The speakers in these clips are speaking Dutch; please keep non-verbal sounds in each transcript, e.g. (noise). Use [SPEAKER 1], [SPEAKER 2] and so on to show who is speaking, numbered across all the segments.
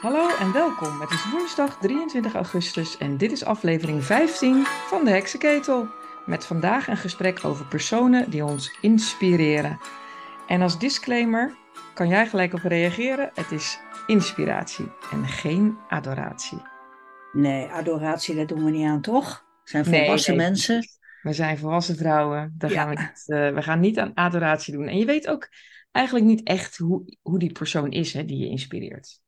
[SPEAKER 1] Hallo en welkom. Het is woensdag 23 augustus en dit is aflevering 15 van de Heksenketel. Met vandaag een gesprek over personen die ons inspireren. En als disclaimer kan jij gelijk op reageren. Het is inspiratie en geen adoratie.
[SPEAKER 2] Nee, adoratie, dat doen we niet aan, toch? We zijn volwassen
[SPEAKER 1] nee,
[SPEAKER 2] mensen.
[SPEAKER 1] We zijn volwassen vrouwen. Daar
[SPEAKER 2] Ja.
[SPEAKER 1] gaan we, niet, eh, we gaan niet aan adoratie doen. En je weet ook eigenlijk niet echt hoe, hoe die persoon is hè, die je inspireert.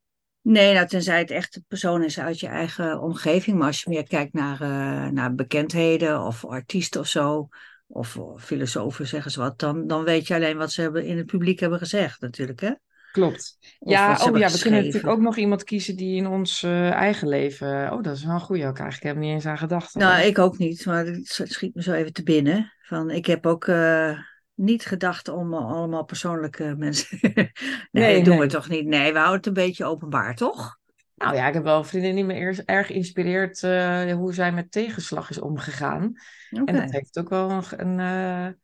[SPEAKER 2] Nee, nou, tenzij het echt een persoon is uit je eigen omgeving. Maar als je meer kijkt naar, eh, naar bekendheden of artiesten of zo, of eh, filosofen zeggen ze wat, dan, dan weet je alleen wat ze hebben in het publiek hebben gezegd, natuurlijk, hè?
[SPEAKER 1] Klopt.
[SPEAKER 2] Of
[SPEAKER 1] Ja,
[SPEAKER 2] wat ze
[SPEAKER 1] oh
[SPEAKER 2] hebben
[SPEAKER 1] ja, we kunnen natuurlijk ook nog iemand kiezen die in ons eh, eigen leven. Oh, dat is wel een goeie ook eigenlijk. Ik heb er niet eens aan gedacht.
[SPEAKER 2] Nou, ik ook niet, maar het schiet me zo even te binnen. Van, ik heb ook eh, niet gedacht om allemaal persoonlijke mensen. (laughs) nee,
[SPEAKER 1] Nee,
[SPEAKER 2] dat doen
[SPEAKER 1] nee.
[SPEAKER 2] we toch niet? Nee, we houden het een beetje openbaar, toch?
[SPEAKER 1] Nou ja, ik heb wel een vriendin die me eerst erg geïnspireerd eh, hoe zij met tegenslag is omgegaan. En dat heeft ook wel een, een, eh,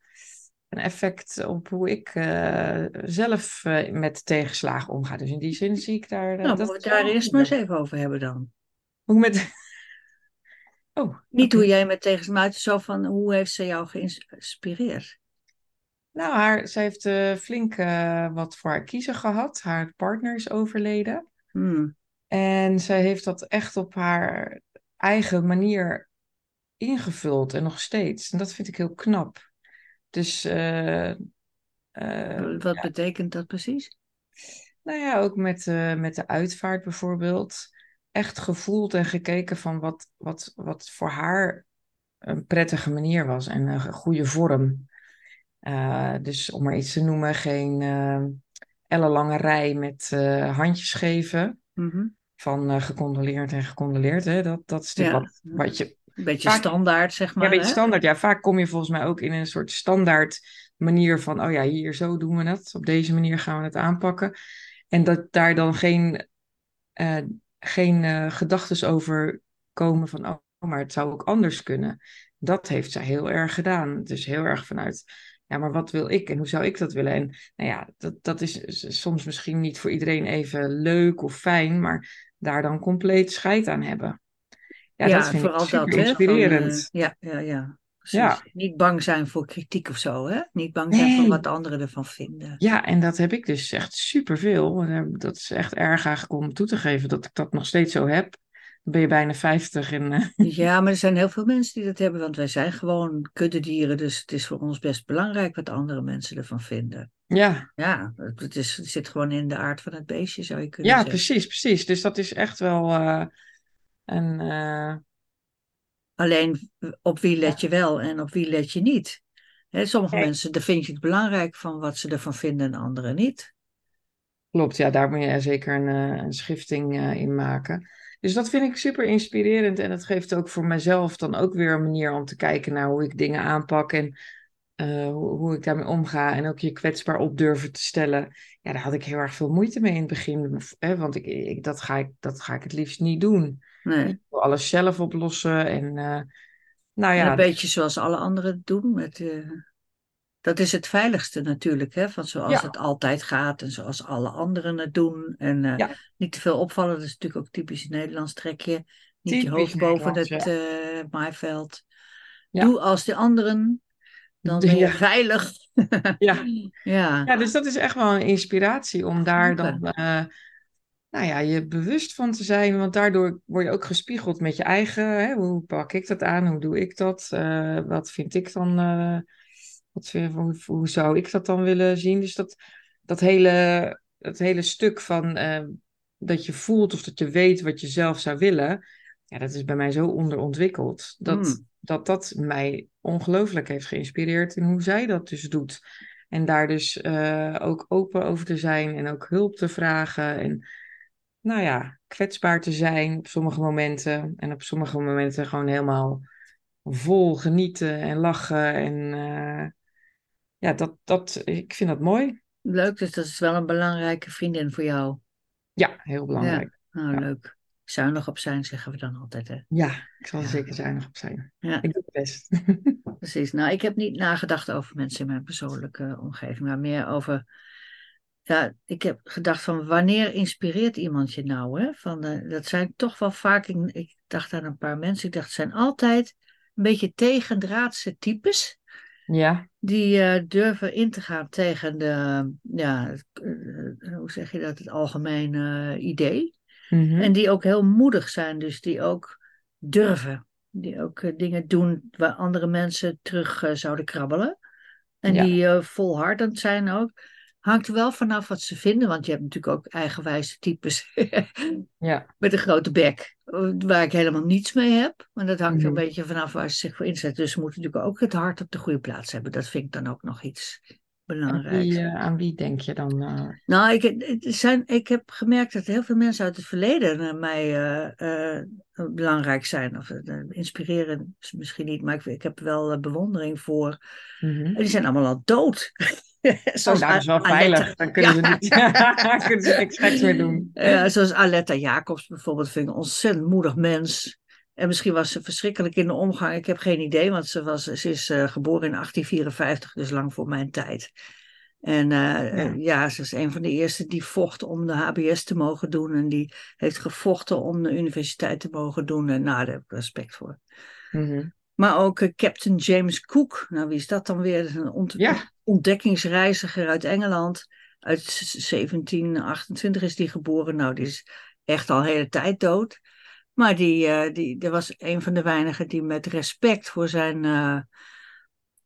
[SPEAKER 1] een effect op hoe ik eh, zelf met tegenslagen omga. Dus in die zin zie ik daar.
[SPEAKER 2] Nou,
[SPEAKER 1] dat
[SPEAKER 2] moeten we
[SPEAKER 1] is
[SPEAKER 2] het daar eerst maar eens even over hebben dan.
[SPEAKER 1] Hoe met. (laughs) Oh,
[SPEAKER 2] Niet hoe jij met tegen maar zo van hoe heeft ze jou geïnspireerd?
[SPEAKER 1] Nou, haar, zij heeft eh, flink eh, wat voor haar kiezen gehad. Haar partner is overleden.
[SPEAKER 2] Hmm.
[SPEAKER 1] En zij heeft dat echt op haar eigen manier ingevuld en nog steeds. En dat vind ik heel knap. Dus, eh,
[SPEAKER 2] Wat betekent dat precies?
[SPEAKER 1] nou ja, ook met, met de uitvaart bijvoorbeeld. Echt gevoeld en gekeken van wat, wat, wat voor haar een prettige manier was en een goede vorm. Eh, dus om maar iets te noemen, geen eh ellenlange rij met eh, handjes geven.
[SPEAKER 2] Mhm.
[SPEAKER 1] van gecondoleerd en gecondoleerd. Hè? Dat, dat is natuurlijk
[SPEAKER 2] Ja.
[SPEAKER 1] wat, wat je.
[SPEAKER 2] Een beetje
[SPEAKER 1] Vaak-
[SPEAKER 2] standaard, zeg
[SPEAKER 1] Ja,
[SPEAKER 2] maar.
[SPEAKER 1] een beetje
[SPEAKER 2] hè?
[SPEAKER 1] standaard. Ja, vaak kom je volgens mij ook in een soort standaard manier van: oh ja, hier zo doen we het. Op deze manier gaan we het aanpakken. En dat daar dan geen, geen gedachten over komen van: oh, maar het zou ook anders kunnen. Dat heeft zij heel erg gedaan. Dus heel erg vanuit. Ja, maar wat wil ik en hoe zou ik dat willen? En nou ja, dat, dat is soms misschien niet voor iedereen even leuk of fijn, maar daar dan compleet scheid aan hebben. Ja, dat vind
[SPEAKER 2] vooral
[SPEAKER 1] ik super
[SPEAKER 2] dat, van,
[SPEAKER 1] inspirerend.
[SPEAKER 2] eh, ja, ja, ja.
[SPEAKER 1] Ja.
[SPEAKER 2] Niet bang zijn voor kritiek of zo, hè? Niet bang zijn voor
[SPEAKER 1] Nee.
[SPEAKER 2] wat anderen ervan vinden.
[SPEAKER 1] Ja, en dat heb ik dus echt superveel. En Dat is echt erg eigenlijk om toe te geven dat ik dat nog steeds zo heb. Ben je bijna 50 en eh, (laughs)
[SPEAKER 2] Ja, maar er zijn heel veel mensen die dat hebben, want wij zijn gewoon kuddedieren, dus het is voor ons best belangrijk wat andere mensen ervan vinden.
[SPEAKER 1] ja,
[SPEAKER 2] Ja, het, is, het zit gewoon in de aard van het beestje, zou je kunnen
[SPEAKER 1] ja,
[SPEAKER 2] zeggen.
[SPEAKER 1] precies, precies. Dus dat is echt wel eh, een. eh,
[SPEAKER 2] Alleen op wie let je wel en op wie let je niet. Hè, sommige mensen, daar vind je het belangrijk van wat ze ervan vinden en anderen niet.
[SPEAKER 1] Klopt, ja, daar moet je zeker een, een schifting in maken. Dus dat vind ik super inspirerend en dat geeft ook voor mezelf dan ook weer een manier om te kijken naar hoe ik dingen aanpak en eh, hoe, hoe ik daarmee omga en ook je kwetsbaar op durven te stellen. Ja, daar had ik heel erg veel moeite mee in het begin, hè, want ik, ik, dat, ga ik, dat ga ik het liefst niet doen.
[SPEAKER 2] Nee.
[SPEAKER 1] Ik wil alles zelf oplossen en eh, nou
[SPEAKER 2] En
[SPEAKER 1] ja,
[SPEAKER 2] een beetje zoals alle anderen doen. Met, eh, dat is het veiligste natuurlijk, hè? Van zoals
[SPEAKER 1] Ja.
[SPEAKER 2] het altijd gaat en zoals alle anderen het doen. En eh,
[SPEAKER 1] Ja.
[SPEAKER 2] niet te veel opvallen, dat is natuurlijk ook typisch Nederlands trekje. Niet je hoofd boven het eh, maaiveld.
[SPEAKER 1] Ja.
[SPEAKER 2] Doe als de anderen, dan ben je veilig.
[SPEAKER 1] ja. (laughs)
[SPEAKER 2] ja.
[SPEAKER 1] Ja, dus dat is echt wel een inspiratie om daar dan, eh, nou ja, je bewust van te zijn. Want daardoor word je ook gespiegeld met je eigen, hè, hoe pak ik dat aan? Hoe doe ik dat? Wat vind ik dan, wat, hoe, hoe zou ik dat dan willen zien? Dus dat, dat, hele, dat hele stuk van eh, dat je voelt of dat je weet wat je zelf zou willen. Ja, dat is bij mij zo onderontwikkeld. Dat,
[SPEAKER 2] Hmm.
[SPEAKER 1] dat dat mij ongelooflijk heeft geïnspireerd in hoe zij dat dus doet. En daar dus eh, ook open over te zijn en ook hulp te vragen. En nou ja, kwetsbaar te zijn op sommige momenten. En op sommige momenten gewoon helemaal vol genieten en lachen. En eh, ja, dat, dat, ik vind dat mooi.
[SPEAKER 2] Leuk, dus dat is wel een belangrijke vriendin voor jou.
[SPEAKER 1] Ja, heel belangrijk.
[SPEAKER 2] Nou,
[SPEAKER 1] Ja.
[SPEAKER 2] leuk. Zuinig op zijn, zeggen we dan altijd, hè?
[SPEAKER 1] Ja, ik zal er
[SPEAKER 2] Ja.
[SPEAKER 1] zeker zuinig op zijn.
[SPEAKER 2] Ja.
[SPEAKER 1] Ik doe het best. (laughs)
[SPEAKER 2] Precies. Nou, ik heb niet nagedacht over mensen in mijn persoonlijke omgeving, maar meer over ja, ik heb gedacht van wanneer inspireert iemand je nou? Hè? Van, eh, dat zijn toch wel vaak, ik, ik dacht aan een paar mensen, ik dacht het zijn altijd een beetje tegendraadse types.
[SPEAKER 1] Ja.
[SPEAKER 2] Die uh, durven in te gaan tegen de, ja, het, uh, hoe zeg je dat, het algemene idee.
[SPEAKER 1] Mm -hmm.
[SPEAKER 2] En die ook heel moedig zijn, dus die ook durven. Die ook dingen doen waar andere mensen terug zouden krabbelen. En
[SPEAKER 1] Ja.
[SPEAKER 2] die volhardend zijn ook. Hangt er wel vanaf wat ze vinden, want je hebt natuurlijk ook eigenwijze types
[SPEAKER 1] Ja. (laughs)
[SPEAKER 2] met een grote bek, waar ik helemaal niets mee heb. Maar dat hangt er
[SPEAKER 1] Mhm.
[SPEAKER 2] een beetje vanaf waar ze zich voor inzetten. Dus ze moeten natuurlijk ook het hart op de goede plaats hebben. Dat vind ik dan ook nog iets
[SPEAKER 1] wie, eh, aan wie denk je dan? eh?
[SPEAKER 2] Nou, ik, het zijn, ik heb gemerkt dat heel veel mensen uit het verleden mij eh, belangrijk zijn. Of inspireren is misschien niet, maar ik, ik heb wel bewondering voor.
[SPEAKER 1] Mhm.
[SPEAKER 2] En die zijn allemaal al dood. (laughs) Zoals
[SPEAKER 1] nou, dat is wel veilig. Dan kunnen,
[SPEAKER 2] Ja.
[SPEAKER 1] ze niet, (laughs) kunnen ze niks geks meer doen.
[SPEAKER 2] Zoals Aletta Jacobs bijvoorbeeld, vind ik een ontzettend moedig mens. En misschien was ze verschrikkelijk in de omgang. Ik heb geen idee, want ze, was, ze is eh, geboren in 1854, dus lang voor mijn tijd. En eh,
[SPEAKER 1] Ja.
[SPEAKER 2] ja. ze is een van de eerste die vocht om de HBS te mogen doen. En die heeft gevochten om de universiteit te mogen doen. En nou, daar heb ik respect voor.
[SPEAKER 1] Mhm.
[SPEAKER 2] Maar ook eh, Captain James Cook. Nou, wie is dat dan weer? Een ont-
[SPEAKER 1] Ja.
[SPEAKER 2] Ontdekkingsreiziger uit Engeland. Uit 1728 is die geboren. Nou, die is echt al hele tijd dood. Maar die, eh, die, dat was een van de weinigen die met respect voor zijn, eh,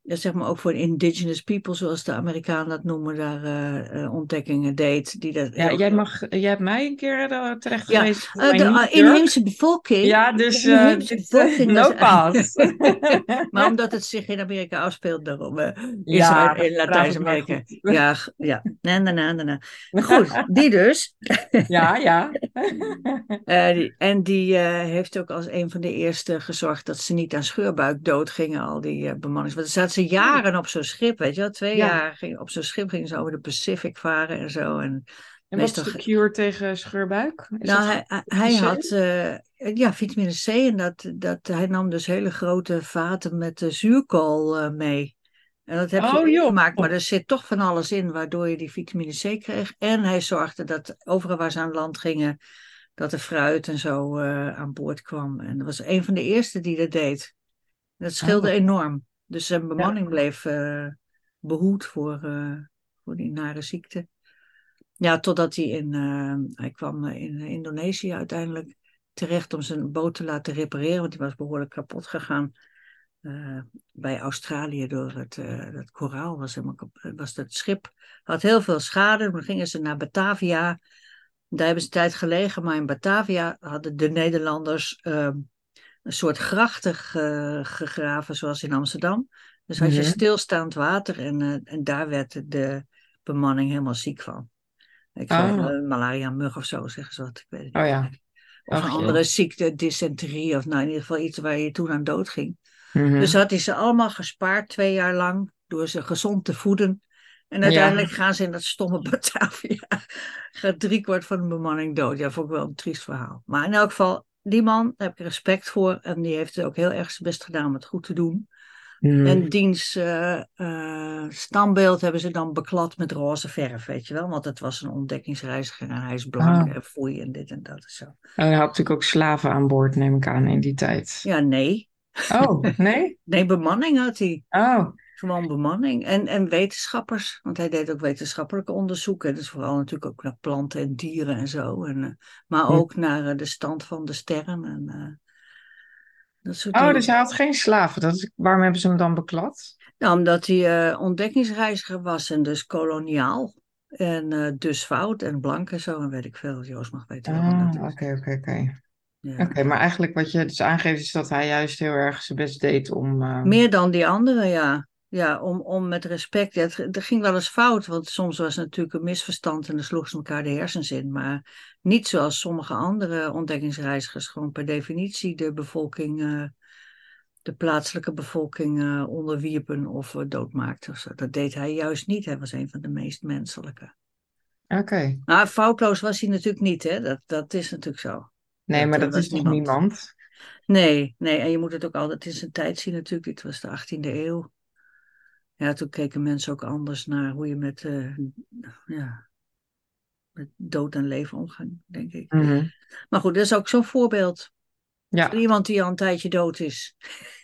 [SPEAKER 2] ja, zeg maar ook voor indigenous people, zoals de Amerikanen dat noemen, daar eh, eh, ontdekkingen deed. Die dat
[SPEAKER 1] Ja, jij, mag, jij hebt mij een keer eh, terecht
[SPEAKER 2] Ja,
[SPEAKER 1] geweest.
[SPEAKER 2] de uh, inheemse bevolking.
[SPEAKER 1] Ja, dus
[SPEAKER 2] de inheemse
[SPEAKER 1] dit-
[SPEAKER 2] bevolking
[SPEAKER 1] no (laughs) pass.
[SPEAKER 2] Maar omdat het zich in Amerika afspeelt, daarom is
[SPEAKER 1] Ja,
[SPEAKER 2] in Latijns-Amerika. Ja, ja. Na, na, na, na. Goed, die dus. (laughs)
[SPEAKER 1] ja, ja. (laughs)
[SPEAKER 2] Die- en die heeft ook als een van de eerste gezorgd dat ze niet aan scheurbuik doodgingen, al die bemannings. Want er zaten ze jaren op zo'n schip, weet je wel. Twee
[SPEAKER 1] Ja.
[SPEAKER 2] jaar ging, op zo'n schip gingen ze over de Pacific varen en zo. En
[SPEAKER 1] En wat
[SPEAKER 2] Meestal
[SPEAKER 1] is de cure tegen scheurbuik? Is
[SPEAKER 2] nou, hij, hij- had eh, ja, vitamine C en dat, dat, hij nam dus hele grote vaten met eh, zuurkool eh, mee. En dat heb
[SPEAKER 1] Oh,
[SPEAKER 2] je
[SPEAKER 1] joh.
[SPEAKER 2] gemaakt, maar er zit toch van alles in waardoor je die vitamine C kreeg. En hij zorgde dat overal waar ze aan land gingen, dat er fruit en zo aan boord kwam. En dat was een van de eerste die dat deed. Dat scheelde
[SPEAKER 1] Oh.
[SPEAKER 2] enorm. Dus zijn bemanning bleef eh, behoed voor, eh, voor die nare ziekte. Ja, totdat hij in, eh, hij kwam in Indonesië uiteindelijk terecht om zijn boot te laten repareren, want die was behoorlijk kapot gegaan. bij Australië door het, het koraal was helemaal was het schip had heel veel schade. Dan gingen ze naar Batavia. Daar hebben ze tijd gelegen, maar in Batavia hadden de Nederlanders ehm, een soort grachten ge- gegraven, zoals in Amsterdam. Dus had je
[SPEAKER 1] Mhm.
[SPEAKER 2] stilstaand water en, eh, en daar werd de bemanning helemaal ziek van. Ik
[SPEAKER 1] Oh.
[SPEAKER 2] malaria, mug of zo, zeggen ze wat. Ik weet het
[SPEAKER 1] Oh
[SPEAKER 2] niet.
[SPEAKER 1] ja.
[SPEAKER 2] Of
[SPEAKER 1] Ach,
[SPEAKER 2] een
[SPEAKER 1] joh.
[SPEAKER 2] andere ziekte, dysenterie, of nou in ieder geval iets waar je toen aan dood ging.
[SPEAKER 1] Mhm.
[SPEAKER 2] Dus had hij ze allemaal gespaard twee jaar lang door ze gezond te voeden. En uiteindelijk gaan ze in dat stomme (laughs) Batavia. Gaat driekwart van de bemanning dood. Ja, vond ik wel een triest verhaal. Maar in elk geval, die man daar heb ik respect voor. En die heeft ook heel erg zijn best gedaan om het goed te doen.
[SPEAKER 1] Mhm.
[SPEAKER 2] En diens eh, standbeeld hebben ze dan beklad met roze verf, weet je wel. Want het was een ontdekkingsreiziger en hij is blank
[SPEAKER 1] Ah.
[SPEAKER 2] en foei en dit en dat en zo.
[SPEAKER 1] Oh, hij had natuurlijk ook slaven aan boord, neem ik aan, in die tijd.
[SPEAKER 2] Ja, nee.
[SPEAKER 1] Oh, nee? (laughs)
[SPEAKER 2] Nee, bemanning had hij.
[SPEAKER 1] Oh,
[SPEAKER 2] Gewoon bemanning en, en wetenschappers, want hij deed ook wetenschappelijke onderzoeken. Dus vooral natuurlijk ook naar planten en dieren en zo. En, eh, maar ook naar eh, de stand van de sterren en eh, dat soort
[SPEAKER 1] oh
[SPEAKER 2] dingen.
[SPEAKER 1] dus hij had geen slaven. Dat is, waarom hebben ze hem dan beklad?
[SPEAKER 2] Nou, omdat hij ontdekkingsreiziger was en dus koloniaal. En dus fout en blank en zo. En weet ik veel. Joost mag weten
[SPEAKER 1] Ah, oké, oké, oké.
[SPEAKER 2] Ja.
[SPEAKER 1] Oké, maar eigenlijk wat je dus aangeeft is dat hij juist heel erg zijn best deed om... eh,
[SPEAKER 2] Meer dan die anderen, ja. Ja, om, om met respect. Ja, het, er ging wel eens fout, want soms was het natuurlijk een misverstand en dan sloegen ze elkaar de hersens in. Maar niet zoals sommige andere ontdekkingsreizigers, gewoon per definitie de bevolking, eh, de plaatselijke bevolking eh, onderwierpen of eh, doodmaakten. of. Dat deed hij juist niet. Hij was een van de meest menselijke.
[SPEAKER 1] Oké.
[SPEAKER 2] Maar foutloos was hij natuurlijk niet, hè? Dat, dat is natuurlijk zo.
[SPEAKER 1] Nee, maar dat is toch
[SPEAKER 2] niemand.
[SPEAKER 1] niemand?
[SPEAKER 2] Nee, nee, en je moet het ook altijd in zijn tijd zien natuurlijk. Dit was de 18e eeuw. Ja, toen keken mensen ook anders naar hoe je met, eh, ja, met dood en leven omgaan, denk ik.
[SPEAKER 1] Mhm.
[SPEAKER 2] Maar goed, dat is ook zo'n voorbeeld.
[SPEAKER 1] Ja.
[SPEAKER 2] Van iemand die al een tijdje dood is.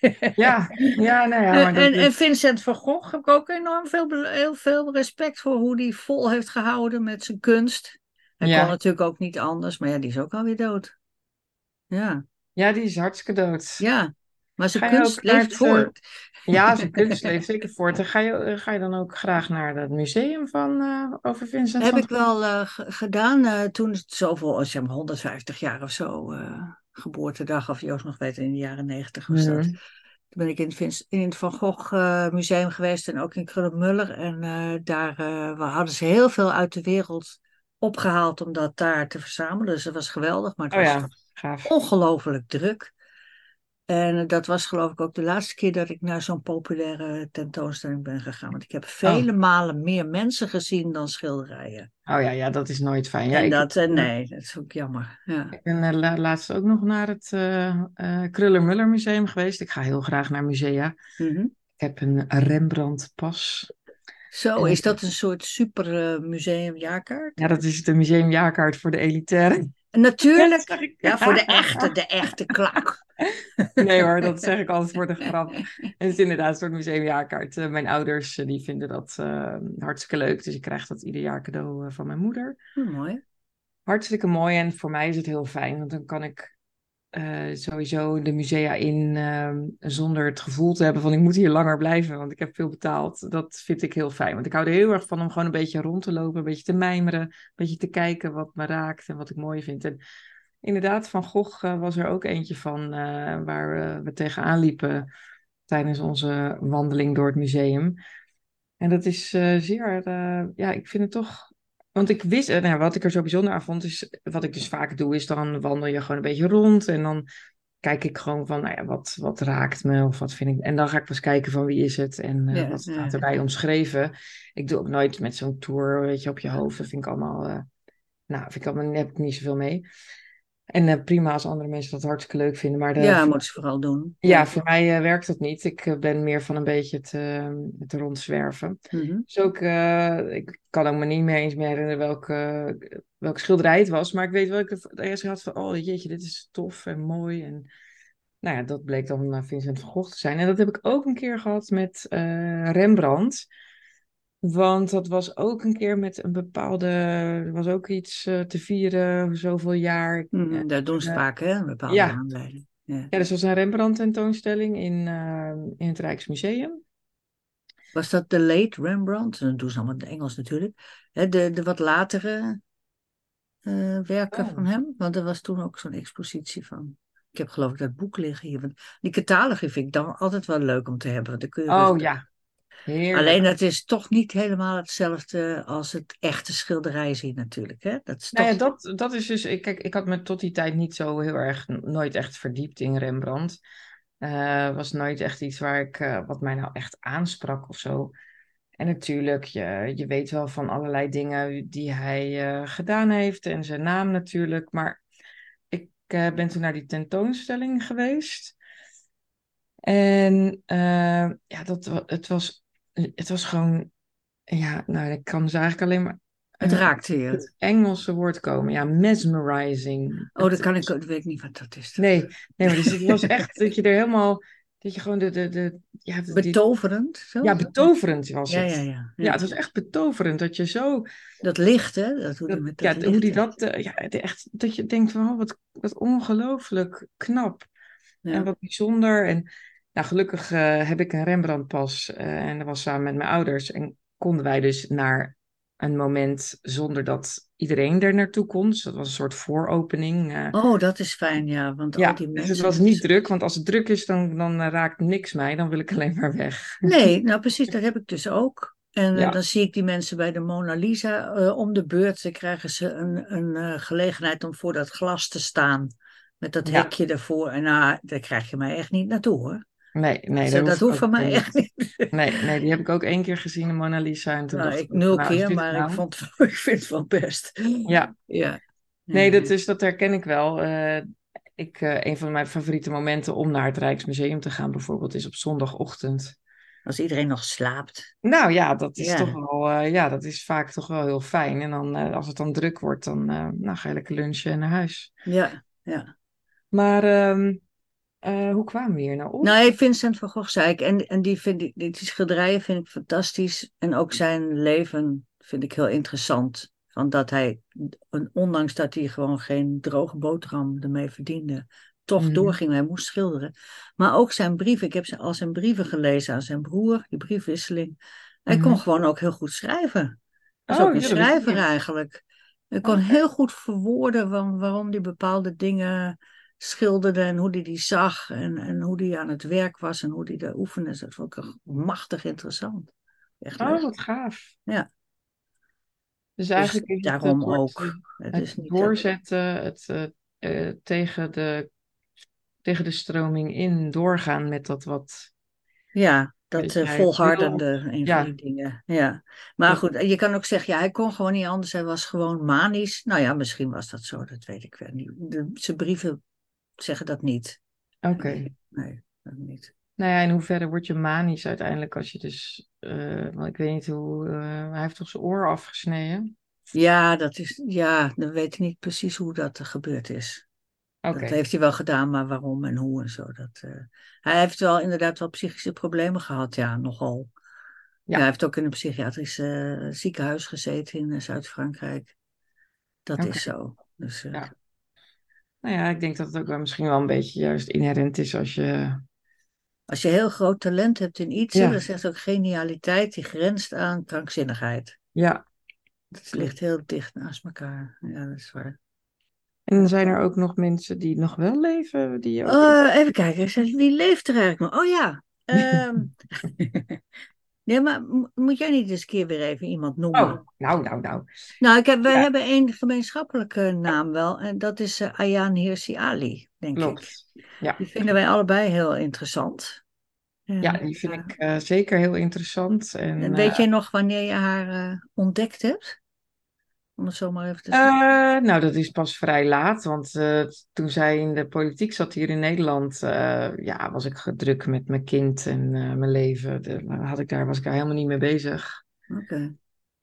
[SPEAKER 2] (laughs)
[SPEAKER 1] Ja, ja, nou ja. Maar
[SPEAKER 2] en,
[SPEAKER 1] is-
[SPEAKER 2] Vincent van Gogh heb ik ook enorm veel, heel veel respect voor hoe die vol heeft gehouden met zijn kunst. Hij
[SPEAKER 1] Ja.
[SPEAKER 2] kon natuurlijk ook niet anders, maar ja, die is ook alweer dood. Ja,
[SPEAKER 1] ja, die is hartstikke dood.
[SPEAKER 2] ja. Maar zijn kunst leeft voort.
[SPEAKER 1] Ja, zijn (laughs) kunst leeft zeker voort. En ga je, eh, ga je dan ook graag naar het museum van eh, over Vincent
[SPEAKER 2] heb ik wel eh, ge- gedaan eh, toen het zoveel, oh, zeg maar 150 jaar of zo, eh, geboortedag of Joost nog weet, in de jaren 90 was dat.
[SPEAKER 1] Mhm.
[SPEAKER 2] Toen ben ik in het, Vince- in het Van Gogh eh, museum geweest en ook in Krullenmuller. En eh, daar eh, we hadden ze heel veel uit de wereld opgehaald om dat daar te verzamelen. Dus dat was geweldig, maar het
[SPEAKER 1] Oh
[SPEAKER 2] was
[SPEAKER 1] ja,
[SPEAKER 2] ongelooflijk druk. En dat was geloof ik ook de laatste keer dat ik naar zo'n populaire tentoonstelling ben gegaan. Want ik heb vele malen meer mensen gezien dan schilderijen.
[SPEAKER 1] Oh ja, ja, dat is nooit fijn. Ja,
[SPEAKER 2] en dat, eh, nee, dat is ook jammer. Ja.
[SPEAKER 1] ik ben eh, la- laatst ook nog naar het eh eh, Kruller-Muller Museum geweest. Ik ga heel graag naar musea.
[SPEAKER 2] Mhm.
[SPEAKER 1] Ik heb een Rembrandt-pas.
[SPEAKER 2] Zo,
[SPEAKER 1] En-
[SPEAKER 2] is dat een soort super eh, museumjaarkaart?
[SPEAKER 1] Ja, dat is de museumjaarkaart voor de elitaire.
[SPEAKER 2] Natuurlijk.
[SPEAKER 1] ik.
[SPEAKER 2] Ja, voor de (laughs) echte, de echte klak.
[SPEAKER 1] Nee hoor, dat zeg ik altijd voor de grap. En het is inderdaad een soort museumjaarkaart. Eh, mijn ouders eh, die vinden dat eh, hartstikke leuk. Dus ik krijg dat ieder jaar cadeau van mijn moeder.
[SPEAKER 2] Hm, mooi.
[SPEAKER 1] Hartstikke mooi en voor mij is het heel fijn. Want dan kan ik eh, sowieso de musea in ehm, zonder het gevoel te hebben van ik moet hier langer blijven. Want ik heb veel betaald. Dat vind ik heel fijn. Want ik hou er heel erg van om gewoon een beetje rond te lopen. Een beetje te mijmeren. Een beetje te kijken wat me raakt en wat ik mooi vind. En inderdaad, Van Gogh eh, was er ook eentje van eh, waar we tegenaan liepen tijdens onze wandeling door het museum. En dat is zeer, ja, ik vind het toch. Want ik wist, eh, nou, wat ik er zo bijzonder aan vond, is wat ik dus vaak doe, is dan wandel je gewoon een beetje rond en dan kijk ik gewoon van, nou ja, wat, wat raakt me of wat vind ik. En dan ga ik pas kijken van wie is het en eh,
[SPEAKER 2] Ja,
[SPEAKER 1] wat staat
[SPEAKER 2] ja.
[SPEAKER 1] erbij omschreven. Ik doe ook nooit met zo'n tour, weet je, op je hoofd. Dat vind ik allemaal, eh, nou, vind ik allemaal, daar heb ik niet zoveel mee. En eh, prima als andere mensen dat hartstikke leuk vinden, maar de,
[SPEAKER 2] Ja,
[SPEAKER 1] voor-
[SPEAKER 2] moeten ze vooral doen.
[SPEAKER 1] ja, voor mij eh, werkt dat niet. Ik eh, ben meer van een beetje het, eh, het rondzwerven.
[SPEAKER 2] Mhm.
[SPEAKER 1] Dus ook, ik kan ook me niet meer eens meer herinneren welke, welke schilderij het was. Maar ik weet wel, ik eerst had van, oh jeetje, dit is tof en mooi. En nou ja, dat bleek dan Vincent van Gogh te zijn. En dat heb ik ook een keer gehad met Rembrandt. Want dat was ook een keer met een bepaalde, er was ook iets eh, te vieren, zoveel jaar.
[SPEAKER 2] Mhm, Dat doen ze
[SPEAKER 1] Ja.
[SPEAKER 2] vaak, hè? Een bepaalde
[SPEAKER 1] Ja.
[SPEAKER 2] aanleiding. Ja.
[SPEAKER 1] Ja, dus er was een Rembrandt tentoonstelling in, eh, in het Rijksmuseum.
[SPEAKER 2] Was dat de late Rembrandt? Dat doen ze allemaal in het Engels natuurlijk. Hè, de, de wat latere eh, werken
[SPEAKER 1] Oh.
[SPEAKER 2] van hem. Want er was toen ook zo'n expositie van. Ik heb geloof ik dat boek liggen hier. Want Die catalogus vind ik dan altijd wel leuk om te hebben. Want dan kun je
[SPEAKER 1] Oh ja, heerlijk.
[SPEAKER 2] Alleen het is toch niet helemaal hetzelfde als het echte schilderij zien natuurlijk. Hè? Dat is
[SPEAKER 1] Nou
[SPEAKER 2] toch...
[SPEAKER 1] ja, dat, dat is dus. Ik, kijk, ik had me tot die tijd niet zo heel erg, nooit echt verdiept in Rembrandt. Eh, was nooit echt iets waar ik, eh, wat mij nou echt aansprak of zo. En natuurlijk, je, je weet wel van allerlei dingen die hij eh, gedaan heeft en zijn naam natuurlijk. Maar ik ben toen naar die tentoonstelling geweest. En ja, dat, het, was, het was gewoon. Ja, nou, ik kan dus eigenlijk alleen maar.
[SPEAKER 2] Het
[SPEAKER 1] eh,
[SPEAKER 2] raakte je.
[SPEAKER 1] het Engelse woord komen. Ja, mesmerizing.
[SPEAKER 2] Oh, dat kan ik. Dat weet ik niet wat dat is.
[SPEAKER 1] Nee, nee, maar dus het was (laughs) echt dat je er helemaal, dat je gewoon de, de, de ja, de-
[SPEAKER 2] Betoverend. Zo?
[SPEAKER 1] ja, betoverend was
[SPEAKER 2] Ja,
[SPEAKER 1] het.
[SPEAKER 2] ja, ja.
[SPEAKER 1] Ja, het was echt betoverend dat je zo,
[SPEAKER 2] Dat licht, hè? Dat, hoe,
[SPEAKER 1] dat,
[SPEAKER 2] die met
[SPEAKER 1] ja,
[SPEAKER 2] dat
[SPEAKER 1] hoe die
[SPEAKER 2] licht,
[SPEAKER 1] dat, eh, ja, echt, dat je denkt van, oh, wat, wat ongelooflijk knap
[SPEAKER 2] ja.
[SPEAKER 1] en wat bijzonder. En nou, gelukkig eh, heb ik een Rembrandt-pas eh, en dat was samen met mijn ouders en konden wij dus naar een moment zonder dat iedereen er naartoe kon. Dus dat was een soort vooropening. eh,
[SPEAKER 2] Oh, dat is fijn, ja. Want
[SPEAKER 1] Ja,
[SPEAKER 2] al die
[SPEAKER 1] dus het was niet druk, want als het druk is, dan, dan raakt niks mij. Dan wil ik alleen maar weg.
[SPEAKER 2] Nee, (laughs) nou precies, dat heb ik dus ook. En
[SPEAKER 1] Ja.
[SPEAKER 2] dan zie ik die mensen bij de Mona Lisa om de beurt. Dan krijgen ze een, een gelegenheid om voor dat glas te staan. Met dat
[SPEAKER 1] Ja.
[SPEAKER 2] hekje ervoor. En nou, daar krijg je mij echt niet naartoe hoor.
[SPEAKER 1] Nee, nee,
[SPEAKER 2] Zo, dat
[SPEAKER 1] hoef
[SPEAKER 2] hoeft van mij
[SPEAKER 1] niet.
[SPEAKER 2] echt niet. (laughs)
[SPEAKER 1] Nee, nee, die heb ik ook één keer gezien, de Mona Lisa. En toen
[SPEAKER 2] Nou,
[SPEAKER 1] dacht
[SPEAKER 2] ik nul
[SPEAKER 1] nou,
[SPEAKER 2] keer, maar
[SPEAKER 1] nou?
[SPEAKER 2] ik, vond, (laughs) ik vind het wel best.
[SPEAKER 1] Ja,
[SPEAKER 2] Ja.
[SPEAKER 1] nee, dat, is, dat herken ik wel. Eh, ik, eh, een van mijn favoriete momenten om naar het Rijksmuseum te gaan bijvoorbeeld is op zondagochtend.
[SPEAKER 2] Als iedereen nog slaapt.
[SPEAKER 1] Nou ja, dat is
[SPEAKER 2] Ja.
[SPEAKER 1] toch wel, eh, ja, dat is vaak toch wel heel fijn. En dan, als het dan druk wordt, dan nou, ga je lekker lunchen en naar huis.
[SPEAKER 2] Ja, ja.
[SPEAKER 1] Maar ehm, eh, hoe kwamen we hier nou op?
[SPEAKER 2] Nou, Vincent van Gogh zei ik. En, en die, vind ik, die, die schilderijen vind ik fantastisch. En ook zijn leven vind ik heel interessant. Van dat hij, ondanks dat hij gewoon geen droge boterham ermee verdiende, toch
[SPEAKER 1] Mhm.
[SPEAKER 2] doorging. Hij moest schilderen. Maar ook zijn brieven. Ik heb ze- al zijn brieven gelezen aan zijn broer, die briefwisseling. Hij kon
[SPEAKER 1] Mhm.
[SPEAKER 2] gewoon ook heel goed schrijven. Hij was
[SPEAKER 1] Oh,
[SPEAKER 2] ook een
[SPEAKER 1] ja,
[SPEAKER 2] schrijver eigenlijk. Hij kon
[SPEAKER 1] Oké.
[SPEAKER 2] heel goed verwoorden van waarom hij bepaalde dingen schilderde en hoe hij die zag en, en hoe hij aan het werk was en hoe hij daar oefende. Dus Dat vond ik machtig interessant. Echt
[SPEAKER 1] Oh,
[SPEAKER 2] leuk.
[SPEAKER 1] wat gaaf.
[SPEAKER 2] Ja.
[SPEAKER 1] Dus
[SPEAKER 2] Dus
[SPEAKER 1] eigenlijk is
[SPEAKER 2] daarom
[SPEAKER 1] het woord,
[SPEAKER 2] ook.
[SPEAKER 1] eh,
[SPEAKER 2] Het
[SPEAKER 1] Het
[SPEAKER 2] is niet
[SPEAKER 1] doorzetten, het eh, eh, tegen, de, tegen de stroming in doorgaan met dat wat.
[SPEAKER 2] Ja, dat eh, volhardende, een
[SPEAKER 1] ja.
[SPEAKER 2] die dingen. Ja. Maar goed, je kan ook zeggen, ja, hij kon gewoon niet anders. Hij was gewoon manisch. Nou ja, misschien was dat zo, dat weet ik wel niet. De, zijn brieven zeggen dat niet.
[SPEAKER 1] Oké.
[SPEAKER 2] Nee, nee, dat niet.
[SPEAKER 1] Nou ja, in hoeverre word je manisch uiteindelijk als je dus. eh, want ik weet niet hoe. eh, hij heeft toch zijn oor afgesneden?
[SPEAKER 2] Ja, dat is, ja, dan weet ik niet precies hoe dat gebeurd is.
[SPEAKER 1] Oké.
[SPEAKER 2] Dat heeft hij wel gedaan, maar waarom en hoe en zo. Dat, eh, hij heeft wel inderdaad wel psychische problemen gehad, ja, nogal.
[SPEAKER 1] Ja.
[SPEAKER 2] hij heeft ook in een psychiatrisch ziekenhuis gezeten in Zuid-Frankrijk. Dat is zo. Dus,
[SPEAKER 1] Ja. Nou ja, ik denk dat het ook wel misschien wel een beetje juist inherent is als je.
[SPEAKER 2] Als je heel groot talent hebt in iets,
[SPEAKER 1] Ja.
[SPEAKER 2] dan zegt ook genialiteit, die grenst aan krankzinnigheid.
[SPEAKER 1] Ja.
[SPEAKER 2] Het ligt heel dicht naast elkaar. Ja, dat is waar.
[SPEAKER 1] En zijn er ook nog mensen die nog wel leven? Die ook...
[SPEAKER 2] Eh, even kijken, wie leeft er eigenlijk nog? Oh ja. ehm. (laughs) nee, maar mo- moet jij niet eens een keer weer even iemand noemen?
[SPEAKER 1] Oh, nou, nou, nou.
[SPEAKER 2] Nou, ik heb, wij
[SPEAKER 1] Ja.
[SPEAKER 2] hebben één gemeenschappelijke naam wel. En dat is eh, Ayaan Hirsi Ali, denk ik.
[SPEAKER 1] Klopt. Ja.
[SPEAKER 2] Die vinden wij allebei heel interessant. En,
[SPEAKER 1] Ja, die vind
[SPEAKER 2] eh,
[SPEAKER 1] ik eh, zeker heel interessant. En,
[SPEAKER 2] en weet je nog wanneer je haar ontdekt hebt? Om het zo maar even te zeggen.
[SPEAKER 1] eh, nou, dat is pas vrij laat, want eh, toen zij in de politiek zat hier in Nederland, eh, ja, was ik druk met mijn kind en mijn leven. De, had ik daar, was ik daar helemaal niet mee bezig.
[SPEAKER 2] Oké.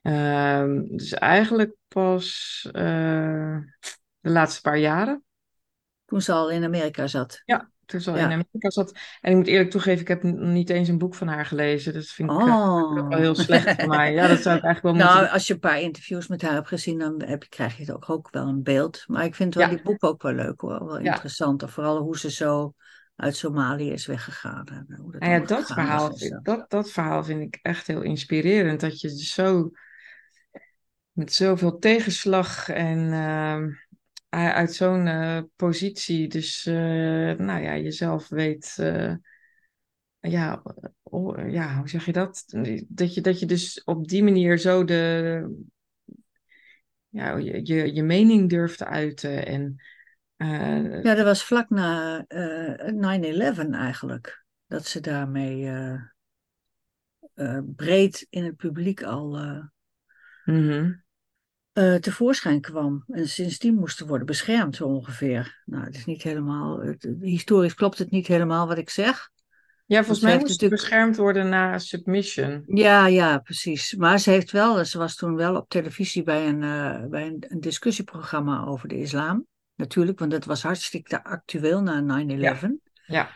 [SPEAKER 1] Ehm, dus eigenlijk pas de laatste paar jaren.
[SPEAKER 2] Toen ze al in Amerika zat.
[SPEAKER 1] Ja, al
[SPEAKER 2] Ja.
[SPEAKER 1] in Amerika zat. En ik moet eerlijk toegeven, ik heb niet eens een boek van haar gelezen. Dat vind ik eh,
[SPEAKER 2] Oh.
[SPEAKER 1] wel heel slecht van mij. Ja, dat zou ik eigenlijk wel moeten
[SPEAKER 2] Nou, als je een paar interviews met haar hebt gezien, dan heb krijg je het ook, ook wel een beeld. Maar ik vind wel
[SPEAKER 1] Ja.
[SPEAKER 2] die boek ook wel leuk hoor. Wel
[SPEAKER 1] Ja.
[SPEAKER 2] interessant. Vooral hoe ze zo uit Somalië is weggegaan. En hoe dat
[SPEAKER 1] Nou ja, dat verhaal,
[SPEAKER 2] is
[SPEAKER 1] dat, dat verhaal vind ik echt heel inspirerend. Dat je dus zo met zoveel tegenslag en ehm, uit zo'n eh, positie, dus eh, nou ja, jezelf weet, eh, ja, oh, ja, hoe zeg je dat? Dat je, dat je dus op die manier zo de, ja, je, je, je mening durft te uiten en
[SPEAKER 2] Ja, dat was vlak na eh 9-11 eigenlijk. Dat ze daarmee breed in het publiek al
[SPEAKER 1] mhm.
[SPEAKER 2] Eh, tevoorschijn kwam. En sindsdien moesten worden beschermd zo ongeveer. Nou, het is niet helemaal, het- historisch klopt het niet helemaal wat ik zeg.
[SPEAKER 1] Ja, volgens mij moest
[SPEAKER 2] natuurlijk-
[SPEAKER 1] beschermd worden na submission.
[SPEAKER 2] Ja, ja, precies. Maar ze heeft wel, ze was toen wel op televisie bij een, eh, bij een, een discussieprogramma over de islam. Natuurlijk, want dat was hartstikke actueel na 9-11.
[SPEAKER 1] Ja,